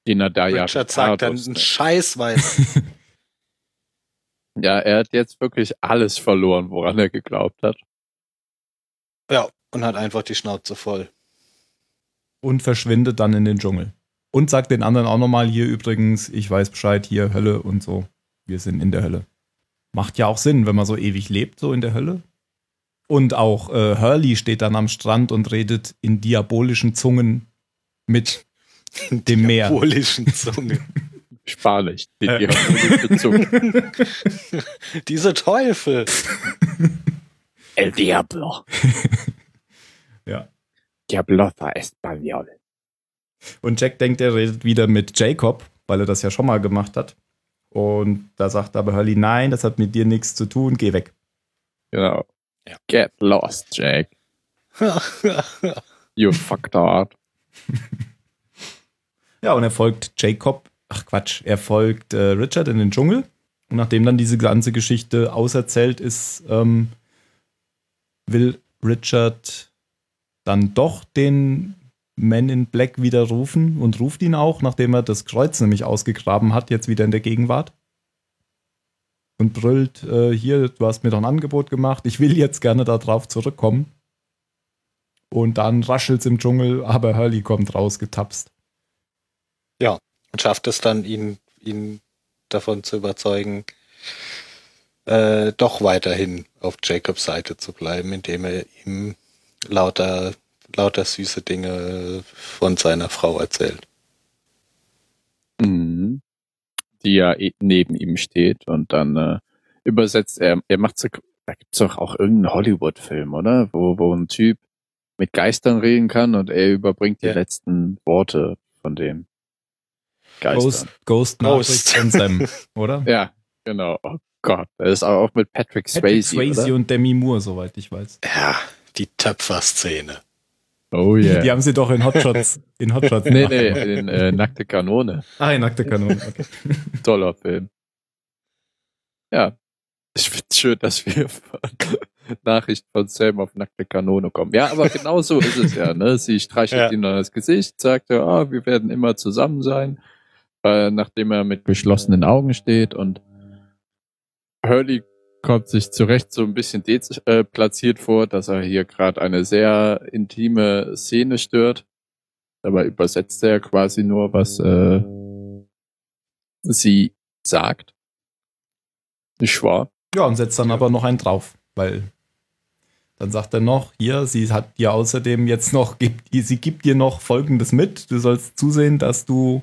Den er da ja Richard sagt dann Ricardos ein nennt. Scheiß weiß. Ja, er hat jetzt wirklich alles verloren, woran er geglaubt hat. ja, und hat einfach die Schnauze voll. Und verschwindet dann in den Dschungel. Und sagt den anderen auch nochmal hier übrigens, ich weiß Bescheid, hier Hölle und so. Wir sind in der Hölle. Macht ja auch Sinn, wenn man so ewig lebt, so in der Hölle. Und auch äh, Hurley steht dann am Strand und redet in diabolischen Zungen mit dem Meer. Diabolischen Zunge. Spanisch. Die Äh. diabolische Zunge. Diese Teufel. El Diablo. Ja. Diablota Español. Und Jack denkt, er redet wieder mit Jacob, weil er das ja schon mal gemacht hat. Und da sagt aber Hurley, nein, das hat mit dir nichts zu tun, geh weg. Genau. Ja. Get lost, Jack. You fucked up. Ja, und er folgt Jacob, ach Quatsch, er folgt äh, Richard in den Dschungel. Und nachdem dann diese ganze Geschichte auserzählt ist, ähm, will Richard dann doch den Man in Black wieder rufen und ruft ihn auch, nachdem er das Kreuz nämlich ausgegraben hat, jetzt wieder in der Gegenwart. Und brüllt, äh, hier, du hast mir doch ein Angebot gemacht, ich will jetzt gerne darauf zurückkommen. Und dann raschelt's im Dschungel, aber Hurley kommt rausgetapst. Und schafft es dann, ihn, ihn davon zu überzeugen, äh, doch weiterhin auf Jacobs Seite zu bleiben, indem er ihm lauter, lauter süße Dinge von seiner Frau erzählt. Mhm. Die ja neben ihm steht und dann äh, übersetzt er, er macht so, da gibt's doch auch irgendeinen Hollywood-Film, oder? Wo, wo ein Typ mit Geistern reden kann und er überbringt die Ja. letzten Worte von den Ghost, Ghost, Ghost. Von Sam, oder? Ja, genau. Oh Gott. Das ist auch mit Patrick Swayze, Patrick Swayze oder? und Demi Moore, soweit ich weiß. Ja, Die Töpferszene. Oh yeah. Die haben sie doch in Hotshots, in Hotshots nee, gemacht. nee, in äh, Nackte Kanone. Ah, in nackte Kanone. Okay. Toller Film. Ja. Ich finde schön, dass wir von Nachrichten von Sam auf nackte Kanone kommen. Ja, aber genau so ist es ja. Ne? Sie streichelt Ja. ihm dann das Gesicht, sagt, ja, ah, wir werden immer zusammen sein, äh, nachdem er mit geschlossenen Augen steht und Hurley kommt sich zurecht so ein bisschen äh, platziert vor, dass er hier gerade eine sehr intime Szene stört. Dabei übersetzt er quasi nur, was äh, sie sagt. Nicht wahr? Ja, und setzt dann aber noch einen drauf, weil dann sagt er noch, hier, sie hat dir außerdem jetzt noch, gibt, sie gibt dir noch Folgendes mit. Du sollst zusehen, dass du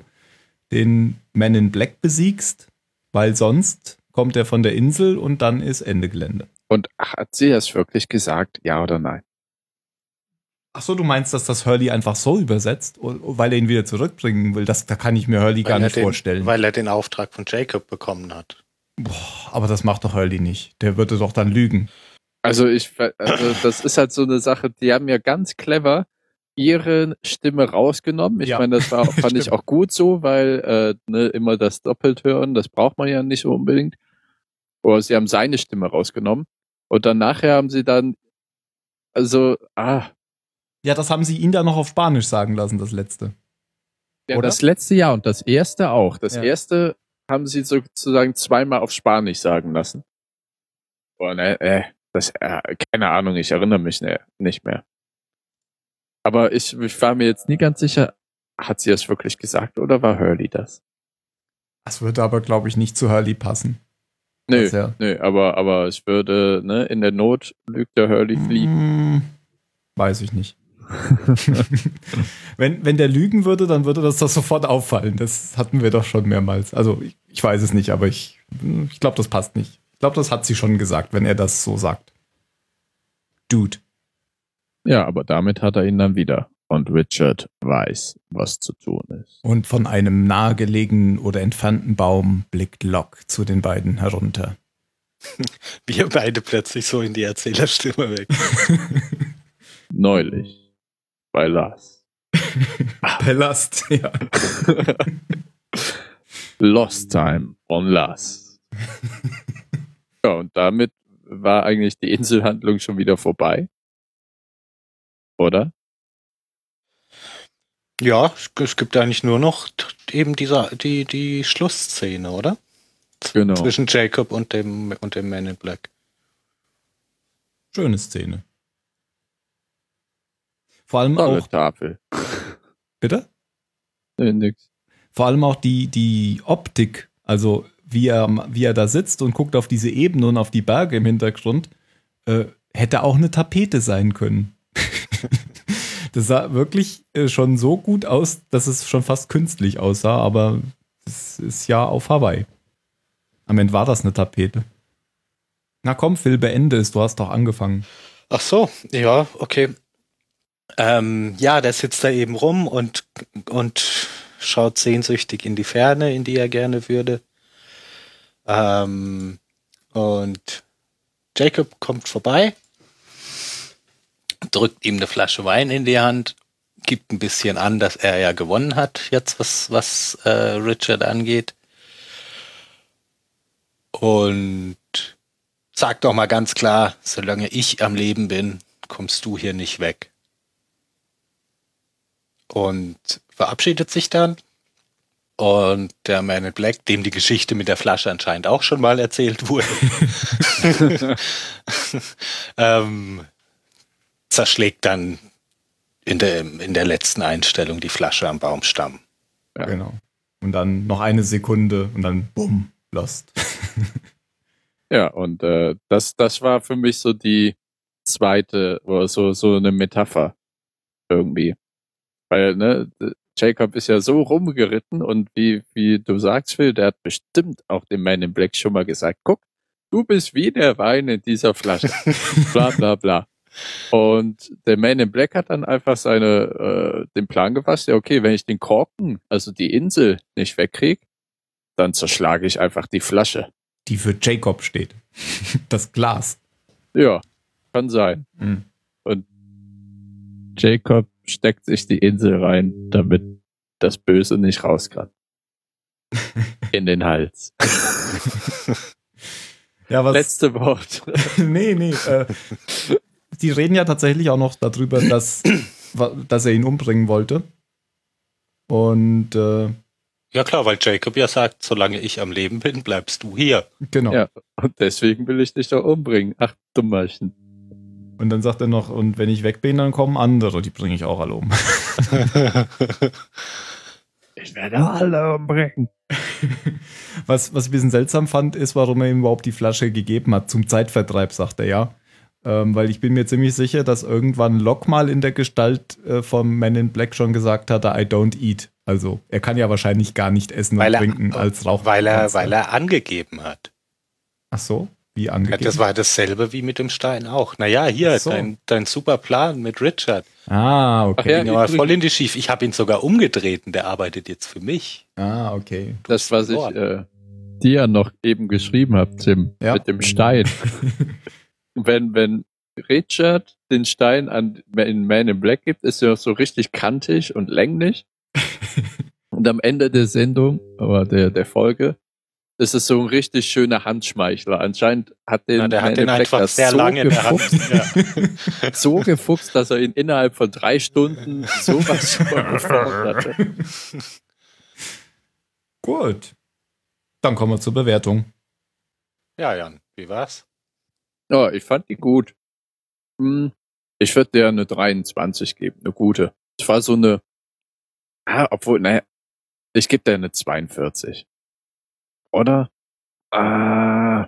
den Man in Black besiegst, weil sonst kommt er von der Insel und dann ist Ende Gelände. Und hat sie das wirklich gesagt, ja oder nein? Ach so, du meinst, dass das Hurley einfach so übersetzt, weil er ihn wieder zurückbringen will? Das, da kann ich mir Hurley gar Weil er nicht den, vorstellen. Weil er den Auftrag von Jacob bekommen hat. Boah, aber das macht doch Hurley nicht. Der würde doch dann lügen. Also ich, also das ist halt so eine Sache, die haben ja ganz clever ihre Stimme rausgenommen. Ich Ja. meine, das war, fand ich auch gut so, weil äh, ne, immer das doppelt hören, das braucht man ja nicht unbedingt. Oder sie haben seine Stimme rausgenommen. Und dann nachher haben sie dann, also, ah, Ja, das haben sie ihn dann noch auf Spanisch sagen lassen, das letzte. ja, Oder? das letzte Jahr und das erste auch. Das Ja. erste haben sie sozusagen zweimal auf Spanisch sagen lassen. Oh, ne, äh, das, äh, keine Ahnung, ich erinnere mich ne, nicht mehr. Aber ich, ich war mir jetzt nie ganz sicher, hat sie das wirklich gesagt oder war Hurley das? Das würde aber, glaube ich, nicht zu Hurley passen. Nö, Das ja- nö, aber, aber ich würde, ne, in der Not lügt der Hurley fliegen. Hm, weiß ich nicht. wenn, wenn der lügen würde, dann würde das doch sofort auffallen. Das hatten wir doch schon mehrmals. Also ich, ich weiß es nicht, aber ich, ich glaube, das passt nicht. Ich glaube, das hat sie schon gesagt, wenn er das so sagt. Dude. Ja, aber damit hat er ihn dann wieder. Und Richard weiß, was zu tun ist. Und von einem nahegelegenen oder entfernten Baum blickt Locke zu den beiden herunter. Wir beide plötzlich so in die Erzählerstimme weg. Neulich. Bei Lars. Palast, ja. Lost Time on Lars. ja, und damit war eigentlich die Inselhandlung schon wieder vorbei. Oder? Ja, es- gibt eigentlich nur noch eben dieser, die, die Schlussszene, oder? Genau. Zwischen Jacob und dem, und dem Man in Black. Schöne Szene. Vor allem Tolle auch, Tafel. bitte? Nee, nix. Vor allem auch die, die Optik, also wie er, wie er da sitzt und guckt auf diese Ebene und auf die Berge im Hintergrund, äh, hätte auch eine Tapete sein können. Das sah wirklich äh, schon so gut aus, dass es schon fast künstlich aussah, aber es ist ja auf Hawaii. Am Ende war das eine Tapete. Na komm, Phil, beende es, du hast doch angefangen. Ach so, ja, okay. Ähm, ja, der sitzt da eben rum und, und schaut sehnsüchtig in die Ferne, in die er gerne würde. Ähm, und Jacob kommt vorbei, drückt ihm eine Flasche Wein in die Hand, gibt ein bisschen an, dass er ja gewonnen hat, jetzt was, was äh, Richard angeht. Und sagt doch mal ganz klar, solange ich am Leben bin, kommst du hier nicht weg. Und verabschiedet sich dann. Und der Man in Black, dem die Geschichte mit der Flasche anscheinend auch schon mal erzählt wurde, ähm, zerschlägt dann in der, in der letzten Einstellung die Flasche am Baumstamm. Ja. Genau. Und dann noch eine Sekunde und dann bumm, lost. Ja, und äh, das, das war für mich so die zweite, oder so, so eine Metapher irgendwie. Weil, ne, Jacob ist ja so rumgeritten und wie, wie du sagst, Phil, der hat bestimmt auch dem Man in Black schon mal gesagt, guck, du bist wie der Wein in dieser Flasche. bla bla bla. Und der Man in Black hat dann einfach seine, äh, den Plan gefasst, ja, okay, wenn ich den Korken, also die Insel, nicht wegkrieg, dann zerschlage ich einfach die Flasche. Die für Jacob steht. Das Glas. Ja, kann sein. Mhm. Und Jacob steckt sich die Insel rein, damit das Böse nicht raus kann. In den Hals. Ja, was, Letzte Wort. nee, nee. Äh, die reden ja tatsächlich auch noch darüber, dass, dass er ihn umbringen wollte. Und äh, Ja klar, weil Jacob ja sagt, solange ich am Leben bin, bleibst du hier. genau. Ja. Und deswegen will ich dich doch umbringen. Ach, Dummerchen. Und dann sagt er noch, und wenn ich weg bin, dann kommen andere, die bringe ich auch alle um. Ich werde alle umbringen. Was, was ich ein bisschen seltsam fand, ist, warum er ihm überhaupt die Flasche gegeben hat. Zum Zeitvertreib, sagt er ja. Ähm, weil ich bin mir ziemlich sicher, dass irgendwann Locke mal in der Gestalt äh, vom Man in Black schon gesagt hatte, I don't eat. Also er kann ja wahrscheinlich gar nicht essen Weil und er, trinken als Rauch. weil er, weil er angegeben hat. Ach so, wie Ja, angegeben. das war dasselbe wie mit dem Stein auch. Naja, hier, Ach so. dein, dein super Plan mit Richard. ah, Ach okay. ja, Ging aber voll in die Schief. Ich habe ihn sogar umgedreht und der arbeitet jetzt für mich. Ah, okay. Das, was ich äh, dir noch eben geschrieben habe, Tim, Ja. mit dem Stein. wenn, wenn Richard den Stein an in Man in Black gibt, ist er so richtig kantig und länglich. und am Ende der Sendung, aber der, der Folge, ist es so ein richtig schöner Handschmeichler. Anscheinend hat den Na, der Man hat in den Black einfach das sehr so lange in der Hand. gefuchst, Ja. so gefuchst, dass er ihn innerhalb von drei Stunden sowas geformt hatte. Gut. Dann kommen wir zur Bewertung. ja, Jan, wie war's? Ja, ich fand die gut. Hm, Ich würde der eine 23 geben, eine gute. Es war so eine, ah, obwohl, naja, ich gebe der eine 42. Oder? Ah,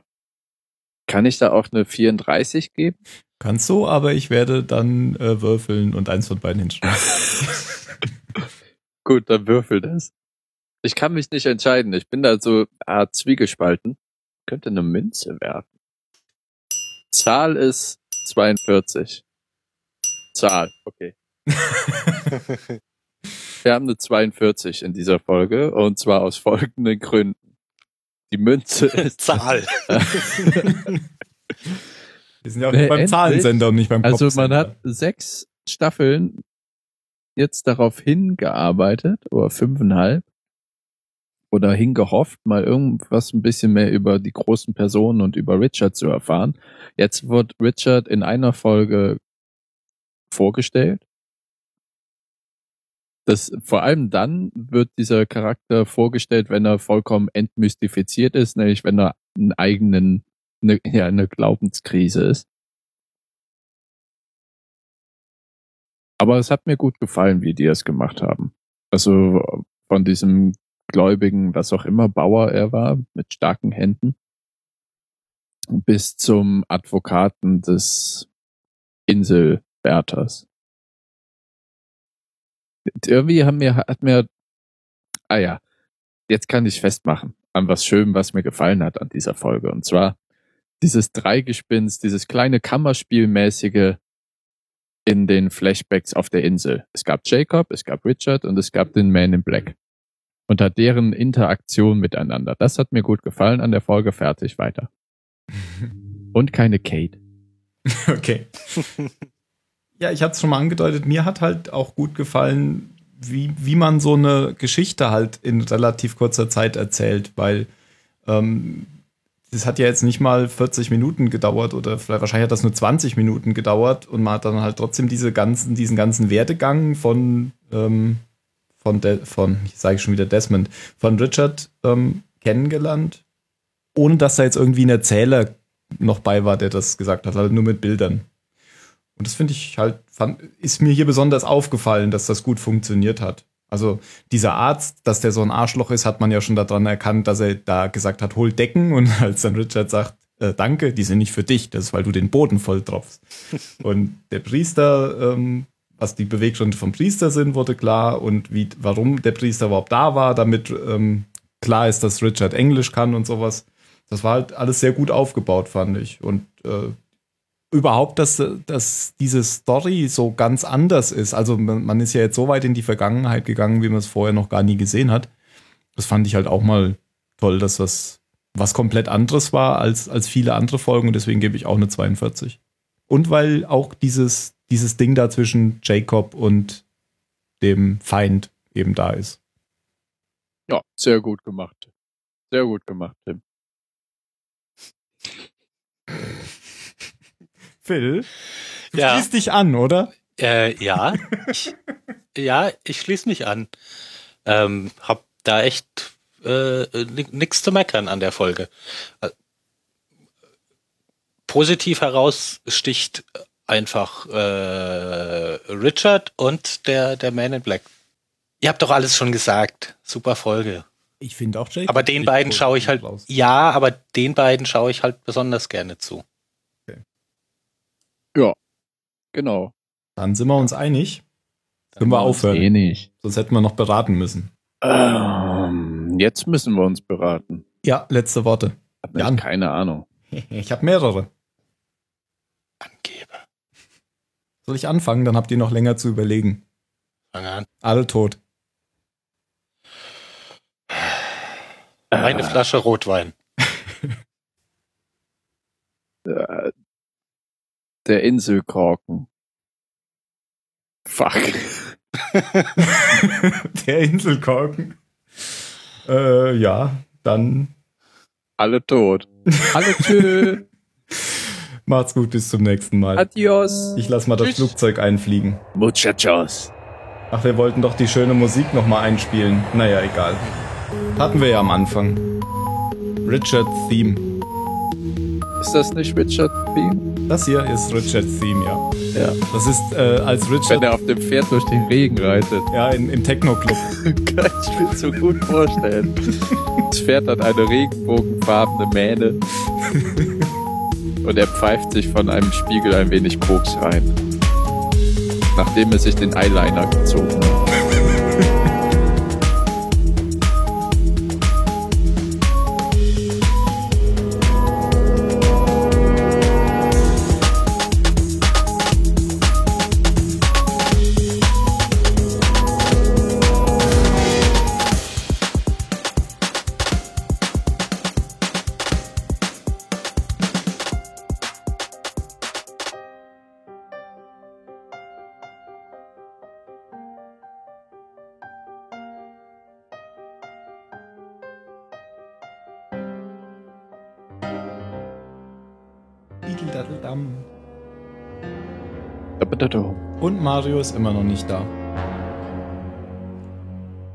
kann ich da auch eine 34 geben? Kannst du, aber ich werde dann äh, würfeln und eins von beiden hinschreiben. Gut, dann würfel das. Ich kann mich nicht entscheiden. Ich bin da so ah, zwiegespalten. Könnte eine Münze werfen. Zahl ist 42. Zahl, okay. Wir haben eine 42 in dieser Folge und zwar aus folgenden Gründen. Die Münze ist Zahl. Wir sind ja auch Nee, beim endlich. Zahlensender und nicht beim Also man hat sechs Staffeln jetzt darauf hingearbeitet, oder fünfeinhalb, oder hingehofft, mal irgendwas ein bisschen mehr über die großen Personen und über Richard zu erfahren. Jetzt wird Richard in einer Folge vorgestellt. Das, vor allem dann wird dieser Charakter vorgestellt, wenn er vollkommen entmystifiziert ist, nämlich wenn er einen eigenen, eine, ja, eine Glaubenskrise ist. Aber es hat mir gut gefallen, wie die es gemacht haben. Also von diesem gläubigen, was auch immer Bauer er war, mit starken Händen, bis zum Advokaten des Inselwärters. Irgendwie haben mir, hat mir, ah ja, jetzt kann ich festmachen an was Schönem, was mir gefallen hat an dieser Folge. Und zwar dieses Dreigespinst, dieses kleine Kammerspielmäßige, in den Flashbacks auf der Insel. Es gab Jacob, es gab Richard und es gab den Man in Black. Hat deren Interaktion miteinander. Das hat mir gut gefallen an der Folge. Fertig, weiter. Und keine Kate. Okay. ja, ich hatte es schon mal angedeutet, mir hat halt auch gut gefallen, wie, wie man so eine Geschichte halt in relativ kurzer Zeit erzählt, weil ähm, das hat ja jetzt nicht mal 40 Minuten gedauert oder vielleicht wahrscheinlich hat das nur 20 Minuten gedauert und man hat dann halt trotzdem diese ganzen, diesen ganzen Werdegang von, ähm, von, De von ich sage schon wieder Desmond, von Richard ähm, kennengelernt, ohne dass da jetzt irgendwie ein Erzähler noch bei war, der das gesagt hat, halt nur mit Bildern. Und das finde ich halt, fand, ist mir hier besonders aufgefallen, dass das gut funktioniert hat. Also dieser Arzt, dass der so ein Arschloch ist, hat man ja schon daran erkannt, dass er da gesagt hat, hol Decken und als dann Richard sagt, äh, danke, die sind nicht für dich, das ist, weil du den Boden voll tropfst. und der Priester, ähm, was die Beweggründe vom Priester sind, wurde klar und wie, warum der Priester überhaupt da war, damit ähm, klar ist, dass Richard Englisch kann und sowas. Das war halt alles sehr gut aufgebaut, fand ich. Und äh, überhaupt, dass, dass diese Story so ganz anders ist. Also man, man ist ja jetzt so weit in die Vergangenheit gegangen, wie man es vorher noch gar nie gesehen hat. Das fand ich halt auch mal toll, dass das was komplett anderes war als, als viele andere Folgen und deswegen gebe ich auch eine 42. Und weil auch dieses, dieses Ding da zwischen Jacob und dem Feind eben da ist. Ja, sehr gut gemacht. Sehr gut gemacht, Tim. Phil, du Ja. schließt dich an, oder? Äh, ja, ich, ja, ich schließe mich an. Ähm, hab da echt äh, nichts zu meckern an der Folge. Äh, Positiv heraus sticht einfach äh, Richard und der, der Man in Black. Ihr habt doch alles schon gesagt. Super Folge. Ich finde auch Jacob. Aber den beiden schaue ich halt, raus. ja, aber den beiden schaue ich halt besonders gerne zu. Genau. Dann sind wir uns einig. Können wir aufhören. Eh nicht. Sonst hätten wir noch beraten müssen. Ähm, jetzt müssen wir uns beraten. Ja, letzte Worte. Hab Jan. keine Ahnung. Ich habe mehrere. Soll ich anfangen? Dann habt ihr noch länger zu überlegen. Fang an. Alle tot. Eine Flasche Rotwein. Der Inselkorken. Fuck. Der Inselkorken. Äh, ja, dann Alle tot. Alle tschö. Macht's gut, bis zum nächsten Mal. Adios. Ich lass mal das Tschüss. Flugzeug einfliegen. Muchachos. Ach, wir wollten doch die schöne Musik nochmal einspielen. Naja, egal. Hatten wir ja am Anfang. Richard Theme. Ist das nicht Richard Theme? Das hier ist Richards Theme, ja. Ja. Das ist äh, als Wenn Richard er auf dem Pferd durch den Regen reitet. ja, in, im Techno-Club. Kann ich mir so gut vorstellen. Das Pferd hat eine regenbogenfarbene Mähne. Und er pfeift sich von einem Spiegel ein wenig Koks rein. Nachdem er sich den Eyeliner gezogen hat. Mario ist immer noch nicht da.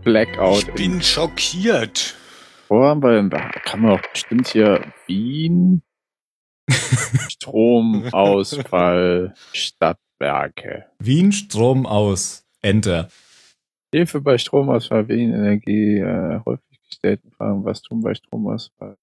Blackout. Ich bin schockiert. Wo haben wir denn da? Kann man doch bestimmt hier Wien. Stromausfall, Stadtwerke. Wien Strom aus. Enter. Hilfe bei Stromausfall, Wien Energie, äh, häufig gestellten Fragen, was tun bei Stromausfall?